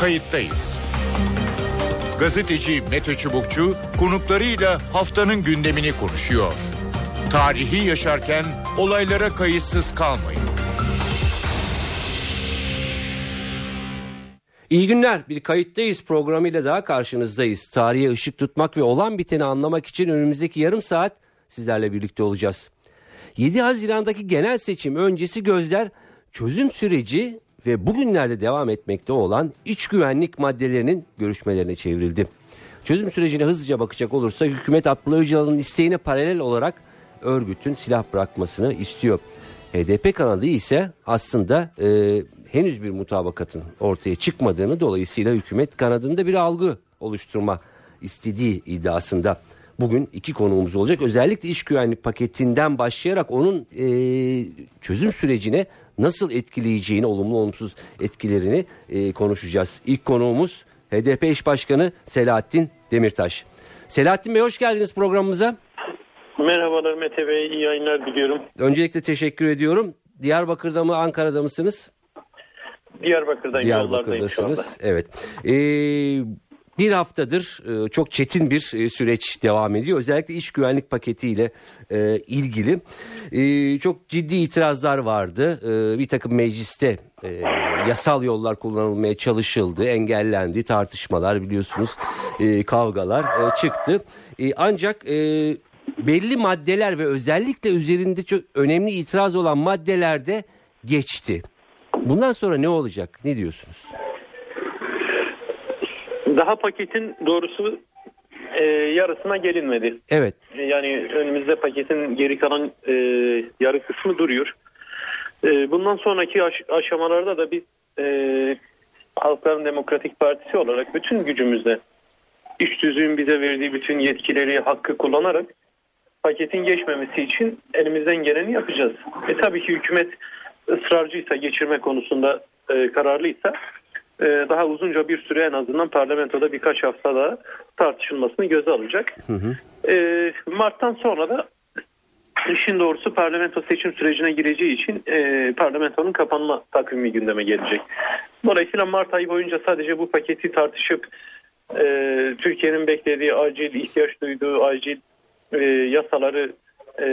Kayıttayız. Gazeteci Mete Çubukçu konuklarıyla haftanın gündemini konuşuyor. Tarihi yaşarken olaylara kayıtsız kalmayın. İyi günler. Bir kayıttayız programıyla daha karşınızdayız. Tarihe ışık tutmak ve olan biteni anlamak için önümüzdeki yarım saat sizlerle birlikte olacağız. 7 Haziran'daki genel seçim öncesi gözler çözüm süreci ve bugünlerde devam etmekte olan iç güvenlik maddelerinin görüşmelerine çevrildi. Çözüm sürecine hızlıca bakacak olursa hükümet Abdullah Öcalan'ın isteğine paralel olarak örgütün silah bırakmasını istiyor. HDP kanadı ise aslında e, henüz bir mutabakatın ortaya çıkmadığını dolayısıyla hükümet kanadında bir algı oluşturma istediği iddiasında. Bugün iki konuğumuz olacak. Özellikle iş güvenlik paketinden başlayarak onun e, çözüm sürecine nasıl etkileyeceğini, olumlu olumsuz etkilerini e, konuşacağız. İlk konuğumuz HDP eş başkanı Selahattin Demirtaş. Selahattin Bey hoş geldiniz programımıza. Merhabalar Mete Bey, iyi yayınlar diliyorum. Öncelikle teşekkür ediyorum. Diyarbakır'da mı, Ankara'da mısınız? Diyarbakır'dayım, anda. Evet. Ee, bir haftadır e, çok çetin bir e, süreç devam ediyor. Özellikle iş güvenlik paketiyle e, ilgili çok ciddi itirazlar vardı. Bir takım mecliste yasal yollar kullanılmaya çalışıldı, engellendi, tartışmalar biliyorsunuz, kavgalar çıktı. Ancak belli maddeler ve özellikle üzerinde çok önemli itiraz olan maddelerde geçti. Bundan sonra ne olacak? Ne diyorsunuz? Daha paketin doğrusu e, yarısına gelinmedi. Evet. Yani önümüzde paketin geri kalan e, yarı kısmı duruyor. E, bundan sonraki aş- aşamalarda da biz e, Halkların Demokratik Partisi olarak bütün gücümüzle iş tüzüğün bize verdiği bütün yetkileri, hakkı kullanarak paketin geçmemesi için elimizden geleni yapacağız. E tabii ki hükümet ısrarcıysa, geçirme konusunda e, kararlıysa e, daha uzunca bir süre en azından parlamentoda birkaç hafta daha tartışılmasını göze alacak. E, Mart'tan sonra da işin doğrusu parlamento seçim sürecine gireceği için e, parlamentonun kapanma takvimi gündeme gelecek. Dolayısıyla Mart ayı boyunca sadece bu paketi tartışıp e, Türkiye'nin beklediği acil, ihtiyaç duyduğu acil e, yasaları e,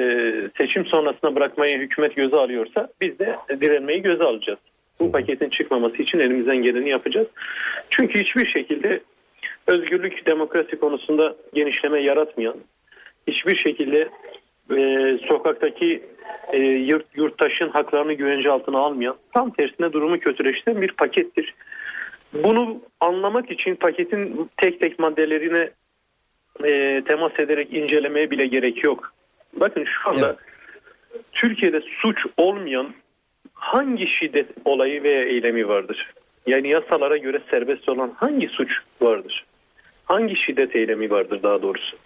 seçim sonrasına bırakmayı hükümet göze alıyorsa biz de direnmeyi göze alacağız. Bu paketin çıkmaması için elimizden geleni yapacağız. Çünkü hiçbir şekilde özgürlük, demokrasi konusunda genişleme yaratmayan, hiçbir şekilde e, sokaktaki e, yurt, yurttaşın haklarını güvence altına almayan, tam tersine durumu kötüleştiren bir pakettir. Bunu anlamak için paketin tek tek maddelerine e, temas ederek incelemeye bile gerek yok. Bakın şu anda Evet. Türkiye'de suç olmayan hangi şiddet olayı veya eylemi vardır? Yani yasalara göre serbest olan hangi suç vardır? Hangi şiddet eylemi vardır daha doğrusu?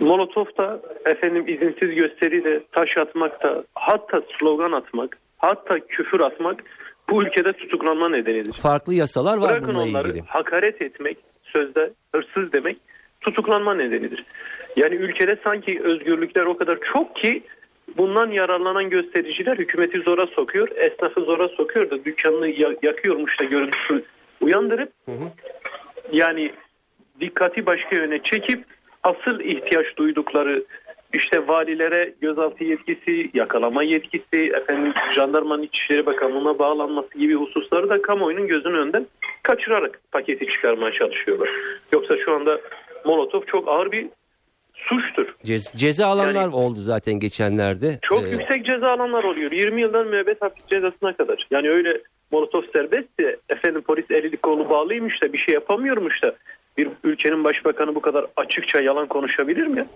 Molotov'da efendim izinsiz gösteriyle taş atmakta hatta slogan atmak hatta küfür atmak bu ülkede tutuklanma nedenidir. Farklı yasalar var Bırakın bununla onları ilgili. hakaret etmek sözde hırsız demek tutuklanma nedenidir. Yani ülkede sanki özgürlükler o kadar çok ki bundan yararlanan göstericiler hükümeti zora sokuyor, esnafı zora sokuyor da dükkanını ya- yakıyormuş da görüntüsü uyandırıp yani dikkati başka yöne çekip asıl ihtiyaç duydukları işte valilere gözaltı yetkisi, yakalama yetkisi, efendim jandarmanın İçişleri Bakanlığı'na bağlanması gibi hususları da kamuoyunun gözünün önünden kaçırarak paketi çıkarmaya çalışıyorlar. Yoksa şu anda Molotov çok ağır bir suçtur. Cez- ceza alanlar Yani- oldu zaten geçenlerde. Çok Ee, yüksek ceza alanlar oluyor. 20 yıldan müebbet hapis cezasına kadar. Yani öyle Molotov serbestti. Efendim polis eli kolu bağlıymış da bir şey yapamıyormuş da bir ülkenin başbakanı bu kadar açıkça yalan konuşabilir mi?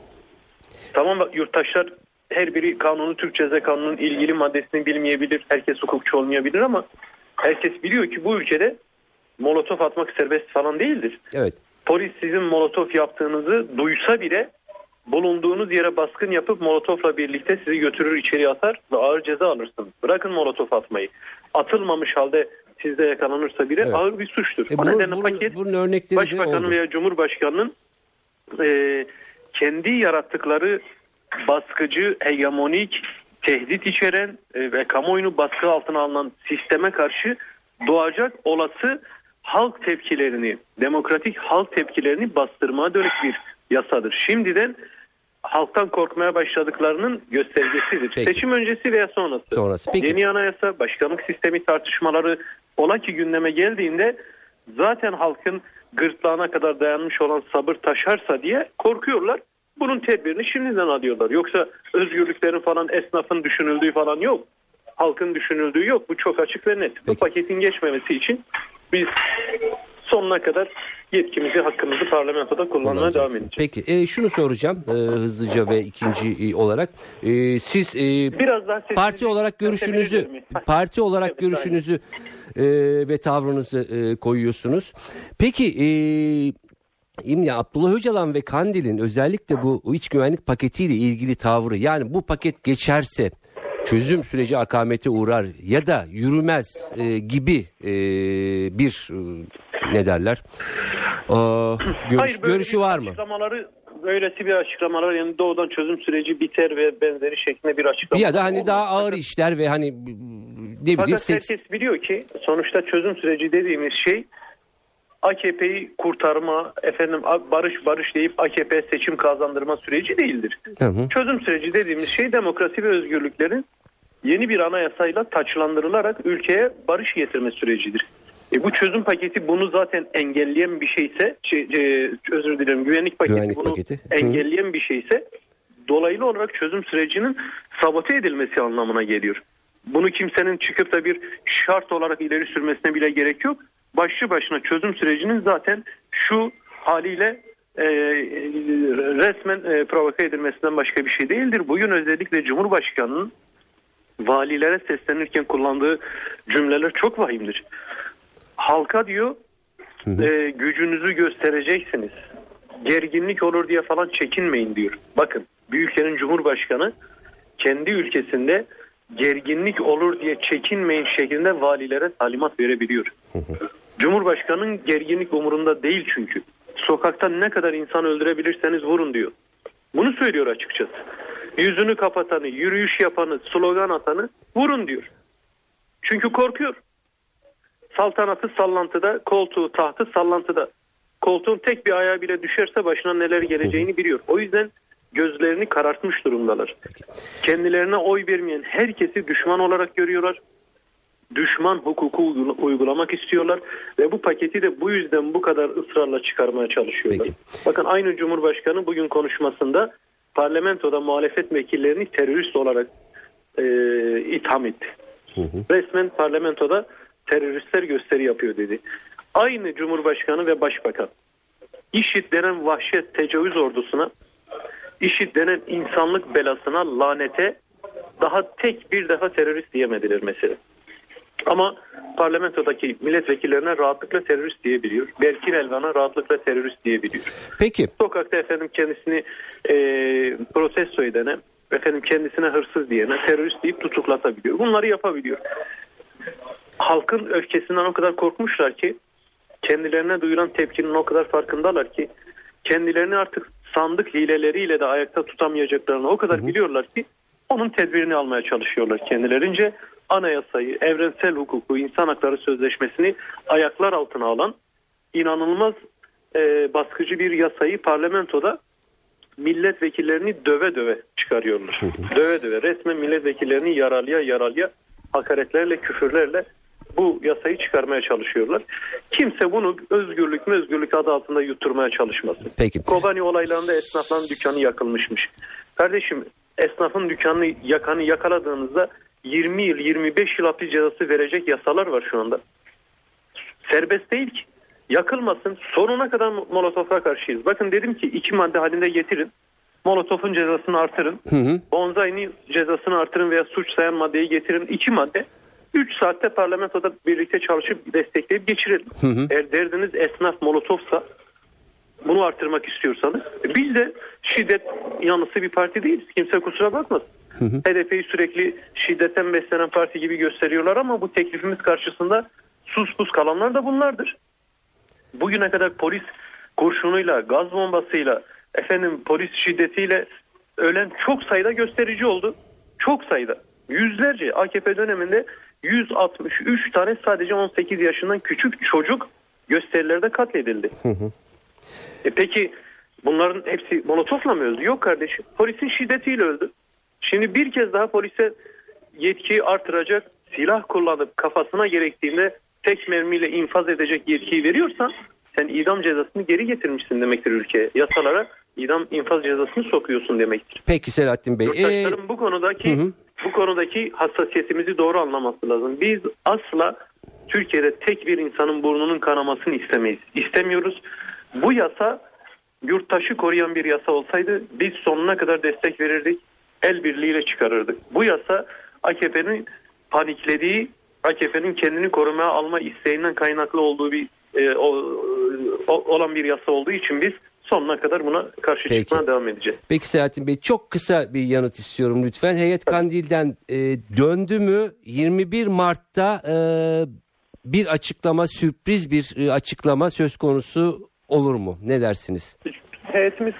Tamam bak yurttaşlar her biri kanunu Türk Ceza Kanunu'nun ilgili maddesini bilmeyebilir. Herkes hukukçu olmayabilir ama herkes biliyor ki bu ülkede Molotov atmak serbest falan değildir. Evet. Polis sizin molotof yaptığınızı duysa bile bulunduğunuz yere baskın yapıp molotofla birlikte sizi götürür içeri atar ve ağır ceza alırsınız. Bırakın molotof atmayı. Atılmamış halde sizde yakalanırsa biri Evet. ağır bir suçtur. E, o bunun- nedenle paket bunun örnekleri Başbakanın veya Cumhurbaşkanının e, kendi yarattıkları baskıcı, hegemonik, tehdit içeren e, ve kamuoyunu baskı altına alınan sisteme karşı doğacak olası halk tepkilerini, demokratik halk tepkilerini bastırmaya dönük bir yasadır. Şimdiden halktan korkmaya başladıklarının göstergesidir. Peki. Seçim öncesi veya sonrası. Sonrası. Peki. Yeni anayasa, başkanlık sistemi tartışmaları ola ki gündeme geldiğinde zaten halkın gırtlağına kadar dayanmış olan sabır taşarsa diye korkuyorlar. Bunun tedbirini şimdiden alıyorlar. Yoksa özgürlüklerin falan esnafın düşünüldüğü falan yok. Halkın düşünüldüğü yok. Bu çok açık ve net. Bu Peki. paketin geçmemesi için biz sonuna kadar yetkimizi, hakkımızı parlamentoda kullanmaya devam edeceğiz. Peki e, şunu soracağım e, hızlıca ve ikinci e, olarak. E, siz e, Biraz daha parti olarak görüşünüzü parti olarak Evet, görüşünüzü e, ve tavrınızı e, koyuyorsunuz. Peki e, İmya Abdullah Öcalan ve Kandil'in özellikle bu iç güvenlik paketiyle ilgili tavrı yani bu paket geçerse çözüm süreci akamete uğrar ya da yürümez e, gibi e, bir e, ne derler e, görüş, Hayır, görüşü var mı? Açıklamaları böylesi bir açıklamalar yani doğudan çözüm süreci biter ve benzeri şeklinde bir açıklama. Ya da hani olmaz. daha ağır işler ve hani ne bileyim Fakat ses herkes biliyor ki sonuçta çözüm süreci dediğimiz şey AKP'yi kurtarma, efendim barış barış deyip AKP seçim kazandırma süreci değildir. Hı hı. Çözüm süreci dediğimiz şey demokrasi ve özgürlüklerin yeni bir anayasayla taçlandırılarak ülkeye barış getirme sürecidir. E bu çözüm paketi bunu zaten engelleyen bir şeyse, şey, e, özür dilerim güvenlik paketi Güvenlik bunu paketi. Hı. engelleyen bir şeyse dolaylı olarak çözüm sürecinin sabote edilmesi anlamına geliyor. Bunu kimsenin çıkıp da bir şart olarak ileri sürmesine bile gerek yok. Başlı başına çözüm sürecinin zaten şu haliyle e, resmen e, provoke edilmesinden başka bir şey değildir. Bugün özellikle Cumhurbaşkanı'nın valilere seslenirken kullandığı cümleler çok vahimdir. Halka diyor e, gücünüzü göstereceksiniz. Gerginlik olur diye falan çekinmeyin diyor. Bakın bir ülkenin cumhurbaşkanı kendi ülkesinde gerginlik olur diye çekinmeyin şeklinde valilere talimat verebiliyor. Cumhurbaşkanının gerginlik umurunda değil çünkü. Sokakta ne kadar insan öldürebilirseniz vurun diyor. Bunu söylüyor açıkçası. Yüzünü kapatanı, yürüyüş yapanı, slogan atanı vurun diyor. Çünkü korkuyor. Saltanatı sallantıda, koltuğu tahtı sallantıda. Koltuğun tek bir ayağı bile düşerse başına neler geleceğini biliyor. O yüzden gözlerini karartmış durumdalar. Kendilerine oy vermeyen herkesi düşman olarak görüyorlar. Düşman hukuku uygula- uygulamak istiyorlar ve bu paketi de bu yüzden bu kadar ısrarla çıkarmaya çalışıyorlar. Peki. Bakın aynı Cumhurbaşkanı bugün konuşmasında parlamentoda muhalefet vekillerini terörist olarak e, itham etti. Resmen parlamentoda teröristler gösteri yapıyor dedi. Aynı Cumhurbaşkanı ve Başbakan IŞİD denen vahşet tecavüz ordusuna IŞİD denen insanlık belasına lanete daha tek bir defa terörist diyemediler mesela. Ama parlamentodaki milletvekillerine rahatlıkla terörist diyebiliyor. Berkin Elvan'a rahatlıkla terörist diyebiliyor. Peki Sokakta efendim kendisini e, protesto edene, efendim kendisine hırsız diyene terörist deyip tutuklatabiliyor. Bunları yapabiliyor. Halkın öfkesinden o kadar korkmuşlar ki kendilerine duyulan tepkinin o kadar farkındalar ki kendilerini artık sandık hileleriyle de ayakta tutamayacaklarını o kadar biliyorlar ki onun tedbirini almaya çalışıyorlar kendilerince. Anayasayı, evrensel hukuku, insan hakları sözleşmesini ayaklar altına alan inanılmaz e, baskıcı bir yasayı parlamentoda milletvekillerini döve döve çıkarıyorlar. döve döve resmen milletvekillerini yaralaya yaralaya hakaretlerle küfürlerle bu yasayı çıkarmaya çalışıyorlar. Kimse bunu özgürlük mü özgürlük adı altında yutturmaya çalışmasın. Peki. Kobani olaylarında esnafların dükkanı yakılmışmış. Kardeşim esnafın dükkanını yakanı yakaladığınızda 20 yıl 25 yıl hapis cezası verecek yasalar var şu anda. Serbest değil ki. Yakılmasın. Sonuna kadar Molotof'a karşıyız. Bakın dedim ki iki madde halinde getirin. Molotof'un cezasını artırın. Bonzai'nin cezasını artırın veya suç sayan maddeyi getirin. İki madde. 3 saatte parlamentoda birlikte çalışıp destekleyip geçirelim. Eğer derdiniz esnaf molotofsa bunu artırmak istiyorsanız biz de şiddet yanlısı bir parti değiliz. Kimse kusura bakmasın. HDP'yi sürekli şiddetten beslenen parti gibi gösteriyorlar ama bu teklifimiz karşısında sus pus kalanlar da bunlardır. Bugüne kadar polis kurşunuyla, gaz bombasıyla, efendim polis şiddetiyle ölen çok sayıda gösterici oldu. Çok sayıda. Yüzlerce AKP döneminde 163 tane sadece 18 yaşından küçük çocuk gösterilerde katledildi. E peki bunların hepsi molotofla mı öldü? Yok kardeşim. Polisin şiddetiyle öldü. Şimdi bir kez daha polise yetkiyi artıracak silah kullanıp kafasına gerektiğinde tek mermiyle infaz edecek yetkiyi veriyorsan sen idam cezasını geri getirmişsin demektir ülkeye. Yasalara idam infaz cezasını sokuyorsun demektir. Peki Selahattin Bey. Ee, Yurttaşların bu konudaki Hı hı. bu konudaki hassasiyetimizi doğru anlaması lazım. Biz asla Türkiye'de tek bir insanın burnunun kanamasını istemeyiz. İstemiyoruz. Bu yasa yurttaşı koruyan bir yasa olsaydı biz sonuna kadar destek verirdik. El birliğiyle çıkarırdık. Bu yasa AKP'nin paniklediği, AKP'nin kendini korumaya alma isteğinden kaynaklı olduğu bir e, o- o- olan bir yasa olduğu için biz sonuna kadar buna karşı Peki. çıkmaya devam edeceğiz. Peki Selahattin Bey çok kısa bir yanıt istiyorum lütfen. Heyet Kandil'den e, döndü mü 21 Mart'ta e, bir açıklama sürpriz bir e, açıklama söz konusu olur mu? Ne dersiniz? Heyetimiz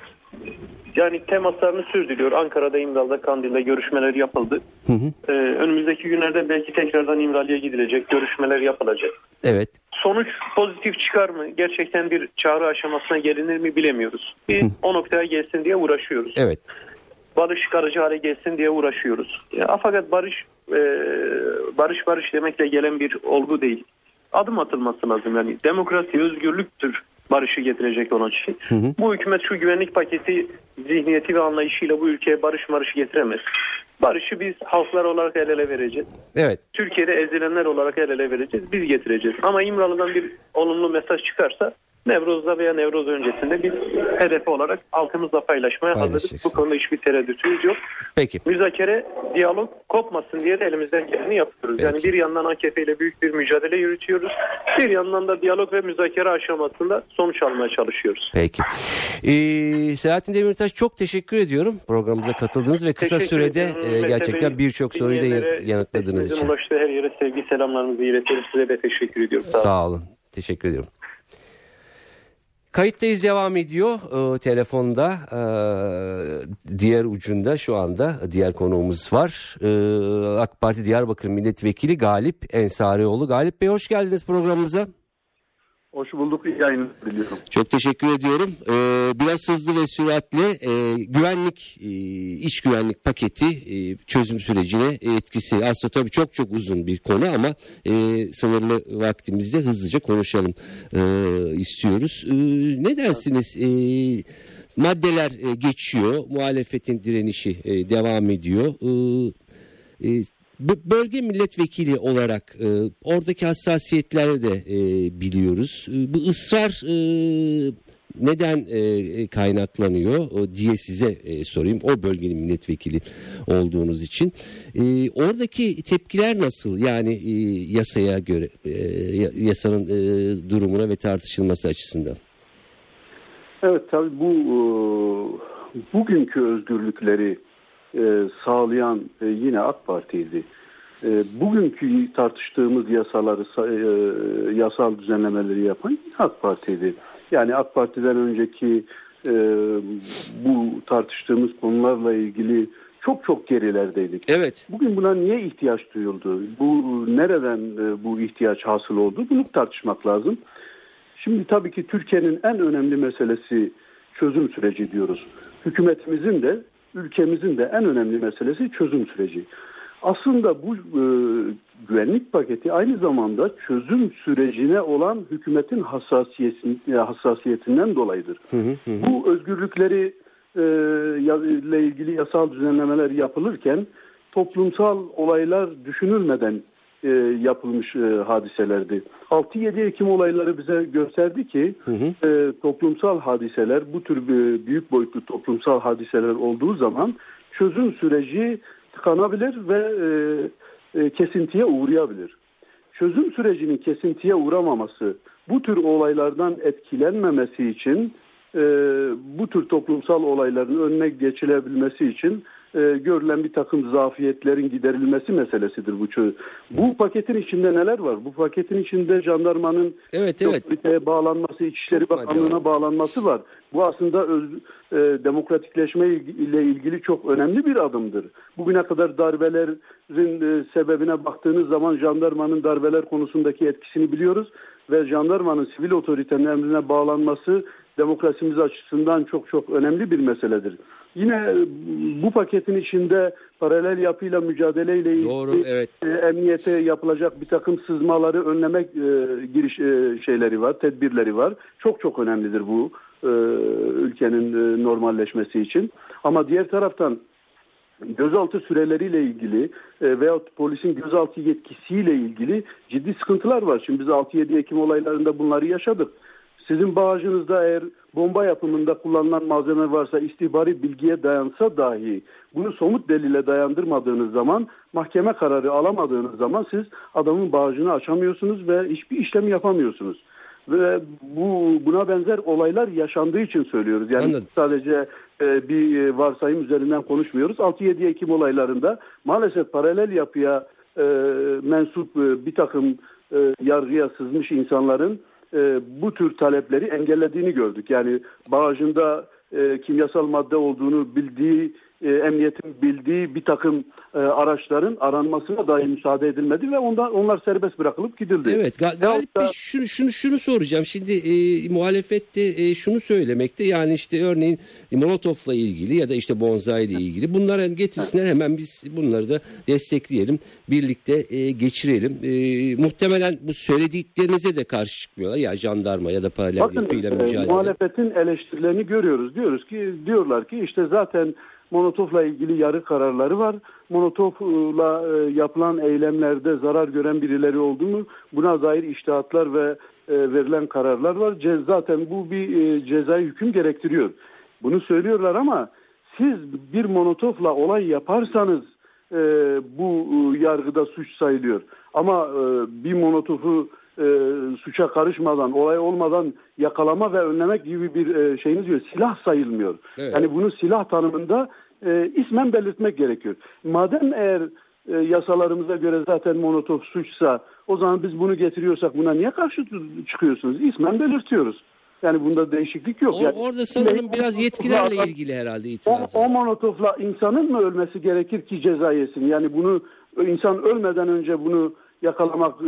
yani temaslarını sürdürüyor. Ankara'da, İmralı'da, Kandil'de görüşmeler yapıldı. Hı hı. Ee, önümüzdeki günlerde belki tekrardan İmralı'ya gidilecek, görüşmeler yapılacak. Evet. Sonuç pozitif çıkar mı? Gerçekten bir çağrı aşamasına gelinir mi bilemiyoruz. Biz o noktaya gelsin diye uğraşıyoruz. Evet. Barış çıkarıcı hale gelsin diye uğraşıyoruz. Ya, fakat barış e, barış barış demekle gelen bir olgu değil. Adım atılması lazım. Yani demokrasi, özgürlüktür barışı getirecek olan şey. Bu hükümet şu güvenlik paketi zihniyeti ve anlayışıyla bu ülkeye barış marış getiremez. Barışı biz halklar olarak el ele vereceğiz. Evet. Türkiye'de ezilenler olarak el ele vereceğiz. Biz getireceğiz. Ama İmralı'dan bir olumlu mesaj çıkarsa Nevroz'da veya Nevroz öncesinde biz hedefi olarak halkımızla paylaşmaya hazırız. Bu konuda hiçbir tereddütümüz yok. Peki. Müzakere, diyalog kopmasın diye de elimizden geleni yapıyoruz. Peki. Yani bir yandan AKP ile büyük bir mücadele yürütüyoruz. Bir yandan da diyalog ve müzakere aşamasında sonuç almaya çalışıyoruz. Peki. Ee, Selahattin Demirtaş çok teşekkür ediyorum programımıza katıldığınız ve kısa Teşekkür sürede e, gerçekten birçok soruyu da yanıtladığınız için. ulaştığı her yere sevgi selamlarımızı iletelim. Size de teşekkür ediyorum. Sağ olun. Sağ olun. Teşekkür ediyorum. Kayıttayız devam ediyor ee, telefonda ee, diğer ucunda şu anda diğer konuğumuz var Ee, AK Parti Diyarbakır Milletvekili Galip Ensarioğlu Galip Bey hoş geldiniz programımıza. Hoş bulduk. İyi yayınlar diliyorum. Çok teşekkür ediyorum. Ee, biraz hızlı ve süratli e, güvenlik, e, iş güvenlik paketi e, çözüm sürecine etkisi. Aslında tabii çok çok uzun bir konu ama e, sınırlı vaktimizde hızlıca konuşalım e, istiyoruz. E, ne dersiniz? E, maddeler e, geçiyor, muhalefetin direnişi e, devam ediyor. E, e, B- bölge milletvekili olarak e, oradaki hassasiyetleri de e, biliyoruz. E, bu ısrar e, neden e, kaynaklanıyor o diye size e, sorayım. O bölgenin milletvekili olduğunuz için. E, oradaki tepkiler nasıl? Yani e, yasaya göre e, ya- yasanın e, durumuna ve tartışılması açısından. Evet tabii bu e, bugünkü özgürlükleri e, sağlayan e, yine AK Parti'ydi. E, Bugünkü tartıştığımız yasaları, sa- e, yasal düzenlemeleri yapan yine AK Parti'ydi. Yani AK Parti'den önceki e, bu tartıştığımız konularla ilgili çok çok gerilerdeydik. Evet. Bugün buna niye ihtiyaç duyuldu? Bu nereden e, bu ihtiyaç hasıl oldu? Bunu tartışmak lazım. Şimdi tabii ki Türkiye'nin en önemli meselesi çözüm süreci diyoruz. Hükümetimizin de ülkemizin de en önemli meselesi çözüm süreci. Aslında bu e, güvenlik paketi aynı zamanda çözüm sürecine olan hükümetin e, hassasiyetinden dolayıdır. Bu özgürlükleri e, ile ilgili yasal düzenlemeler yapılırken toplumsal olaylar düşünülmeden e, yapılmış e, hadiselerdi. 6-7 Ekim olayları bize gösterdi ki e, toplumsal hadiseler bu tür e, büyük boyutlu toplumsal hadiseler olduğu zaman çözüm süreci tıkanabilir ve e, e, kesintiye uğrayabilir. Çözüm sürecinin kesintiye uğramaması, bu tür olaylardan etkilenmemesi için e, bu tür toplumsal olayların önüne geçilebilmesi için e, görülen bir takım zafiyetlerin giderilmesi meselesidir bu. Bu paketin içinde neler var? Bu paketin içinde jandarmanın evet, evet. bağlanması, İçişleri Bakanlığı'na bağlanması var. Bu aslında öz, e, demokratikleşme ile ilgili çok önemli bir adımdır. Bugüne kadar darbelerin e, sebebine baktığınız zaman jandarmanın darbeler konusundaki etkisini biliyoruz ve jandarmanın sivil otoritenin emrine bağlanması demokrasimiz açısından çok çok önemli bir meseledir. Yine bu paketin içinde paralel yapıyla mücadeleyle ilgili Doğru, evet. e, emniyete yapılacak bir takım sızmaları önlemek e, giriş e, şeyleri var, tedbirleri var. Çok çok önemlidir bu e, ülkenin e, normalleşmesi için. Ama diğer taraftan gözaltı süreleriyle ilgili e, veyahut polisin gözaltı yetkisiyle ilgili ciddi sıkıntılar var. Şimdi biz 6-7 Ekim olaylarında bunları yaşadık. Sizin bağcınızda eğer bomba yapımında kullanılan malzeme varsa istihbari bilgiye dayansa dahi bunu somut delile dayandırmadığınız zaman mahkeme kararı alamadığınız zaman siz adamın bağcını açamıyorsunuz ve hiçbir işlem yapamıyorsunuz. Ve bu buna benzer olaylar yaşandığı için söylüyoruz. Yani Anladım. sadece e, bir varsayım üzerinden konuşmuyoruz. 6-7 Ekim olaylarında maalesef paralel yapıya e, mensup e, bir takım e, yargıya sızmış insanların e, bu tür talepleri engellediğini gördük. Yani barajında e, kimyasal madde olduğunu bildiği, e, emniyetin bildiği bir takım e, araçların aranmasına dahi müsaade edilmedi ve ondan onlar serbest bırakılıp gidildi. Evet Ga- Galip Bey şunu, şunu, şunu soracağım. Şimdi e, muhalefette e, şunu söylemekte yani işte örneğin Molotov'la ilgili ya da işte Bonzai ile ilgili bunlar getirsinler hemen biz bunları da destekleyelim. Birlikte e, geçirelim. E, muhtemelen bu söylediklerinize de karşı çıkmıyorlar ya jandarma ya da paralel Bakın, yapıyla e, mücadele. muhalefetin eleştirilerini görüyoruz. Diyoruz ki diyorlar ki işte zaten Molotov'la ilgili yarı kararları var. Molotov'la e, yapılan eylemlerde zarar gören birileri oldu mu buna dair iştihatlar ve e, verilen kararlar var. Zaten bu bir e, cezai hüküm gerektiriyor. Bunu söylüyorlar ama siz bir Molotov'la olay yaparsanız bu yargıda suç sayılıyor. Ama bir Molotov'u e, suça karışmadan, olay olmadan yakalama ve önlemek gibi bir e, şeyiniz yok. Silah sayılmıyor. Evet. Yani bunu silah tanımında e, ismen belirtmek gerekiyor. Madem eğer e, yasalarımıza göre zaten Molotov suçsa o zaman biz bunu getiriyorsak buna niye karşı çıkıyorsunuz? İsmen belirtiyoruz. Yani bunda değişiklik yok. O- yani, orada sanırım biraz yetkilerle ilgili herhalde o, itiraz. o var. monotofla insanın mı ölmesi gerekir ki ceza yesin? Yani bunu insan ölmeden önce bunu yakalamak e,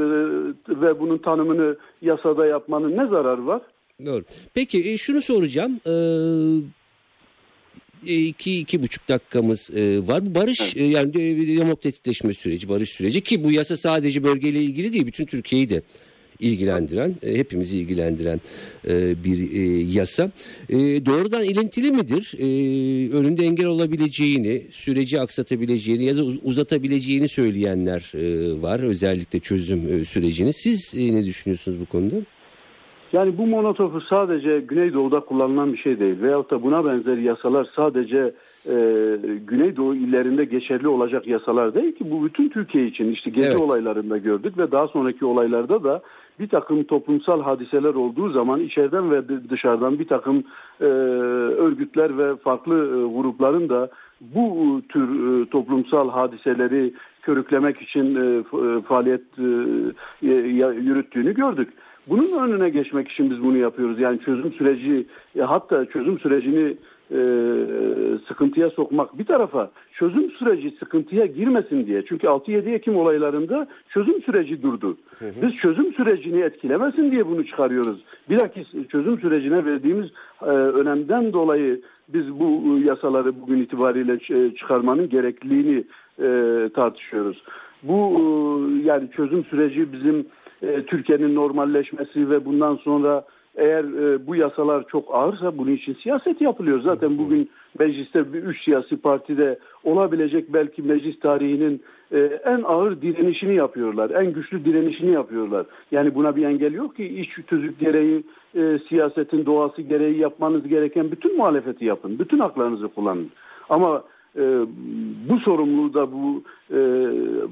ve bunun tanımını yasada yapmanın ne zararı var? Doğru. Peki e, şunu soracağım. Ee, iki, iki buçuk dakikamız e, var. Bu barış e, yani demokratikleşme süreci, barış süreci ki bu yasa sadece bölgeyle ilgili değil, bütün Türkiye'yi de ilgilendiren, e, hepimizi ilgilendiren e, bir e, yasa. E, doğrudan ilintili midir? E, önünde engel olabileceğini, süreci aksatabileceğini ya da uz- uzatabileceğini söyleyenler e, var. Özellikle çözüm e, sürecini. Siz e, ne düşünüyorsunuz bu konuda? Yani bu monotofu sadece Güneydoğu'da kullanılan bir şey değil. Veyahut da buna benzer yasalar sadece e, Güneydoğu illerinde geçerli olacak yasalar değil ki. Bu bütün Türkiye için işte gezi Evet. olaylarında gördük ve daha sonraki olaylarda da bir takım toplumsal hadiseler olduğu zaman içeriden ve dışarıdan bir takım e, örgütler ve farklı e, grupların da bu tür e, toplumsal hadiseleri körüklemek için e, e, faaliyet e, yürüttüğünü gördük. Bunun önüne geçmek için biz bunu yapıyoruz. Yani çözüm süreci e, hatta çözüm sürecini e, sıkıntıya sokmak bir tarafa çözüm süreci sıkıntıya girmesin diye. Çünkü 6-7 Ekim olaylarında çözüm süreci durdu. Biz çözüm sürecini etkilemesin diye bunu çıkarıyoruz. Bilakis çözüm sürecine verdiğimiz e, önemden dolayı biz bu e, yasaları bugün itibariyle ç- çıkarmanın gerekliliğini e, tartışıyoruz. Bu e, yani çözüm süreci bizim e, Türkiye'nin normalleşmesi ve bundan sonra eğer e, bu yasalar çok ağırsa bunun için siyaset yapılıyor. Zaten bugün mecliste bir üç siyasi partide olabilecek belki meclis tarihinin e, en ağır direnişini yapıyorlar. En güçlü direnişini yapıyorlar. Yani buna bir engel yok ki iç tüzük gereği e, siyasetin doğası gereği yapmanız gereken bütün muhalefeti yapın. Bütün haklarınızı kullanın. Ama e, bu sorumluluğu da bu e,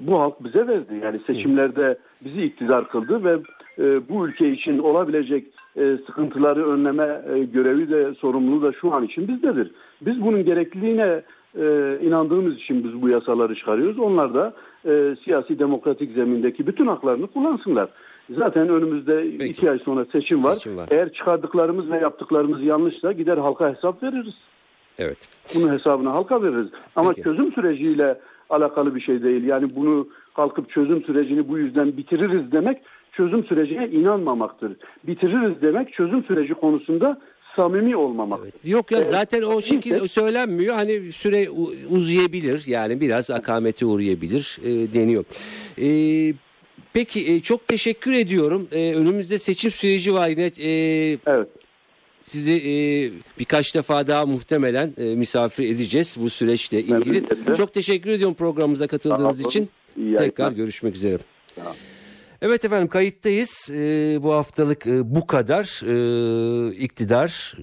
bu halk bize verdi. Yani seçimlerde bizi iktidar kıldı ve e, bu ülke için olabilecek e, sıkıntıları önleme e, görevi de sorumluluğu da şu an için bizdedir. Biz bunun gerekliliğine e, inandığımız için biz bu yasaları çıkarıyoruz. Onlar da e, siyasi demokratik zemindeki bütün haklarını kullansınlar. Zaten önümüzde Peki. iki ay sonra seçim var. Seçim var. Eğer çıkardıklarımız ve yaptıklarımız yanlışsa gider halka hesap veririz. Evet. Bunun hesabını halka veririz. Ama Peki. çözüm süreciyle alakalı bir şey değil. Yani bunu kalkıp çözüm sürecini bu yüzden bitiririz demek çözüm sürecine inanmamaktır. Bitiririz demek çözüm süreci konusunda samimi olmamaktır. Yok ya Evet. zaten o şekilde söylenmiyor. Hani süre uzayabilir yani biraz akamete uğrayabilir e, deniyor. E, peki e, çok teşekkür ediyorum. E, önümüzde seçim süreci var yine. E, Evet. Sizi e, birkaç defa daha muhtemelen e, misafir edeceğiz bu süreçle ilgili. Çok teşekkür ediyorum programımıza katıldığınız olun. için. İyi Tekrar yayınlar. görüşmek üzere. Tamam. Evet efendim kayıttayız. Ee, bu haftalık e, bu kadar. Ee, iktidar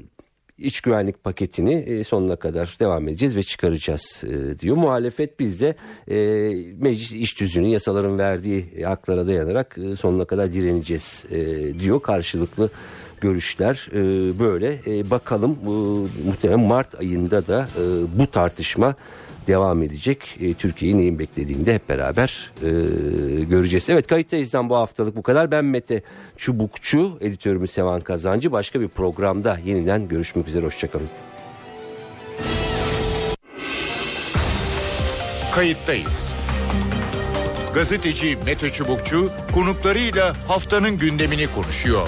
iç güvenlik paketini e, sonuna kadar devam edeceğiz ve çıkaracağız e, diyor. Muhalefet biz de e, meclis iş tüzüğünü yasaların verdiği e, haklara dayanarak e, sonuna kadar direneceğiz e, diyor. Karşılıklı görüşler e, böyle. E, bakalım bu, muhtemelen Mart ayında da e, bu tartışma devam edecek. E, Türkiye'yi neyin beklediğini hep beraber e, göreceğiz. Evet kayıttayızdan bu haftalık bu kadar. Ben Mete Çubukçu, editörümüz Sevan Kazancı. Başka bir programda yeniden görüşmek üzere. Hoşçakalın. Kayıttayız. Gazeteci Mete Çubukçu konuklarıyla haftanın gündemini konuşuyor.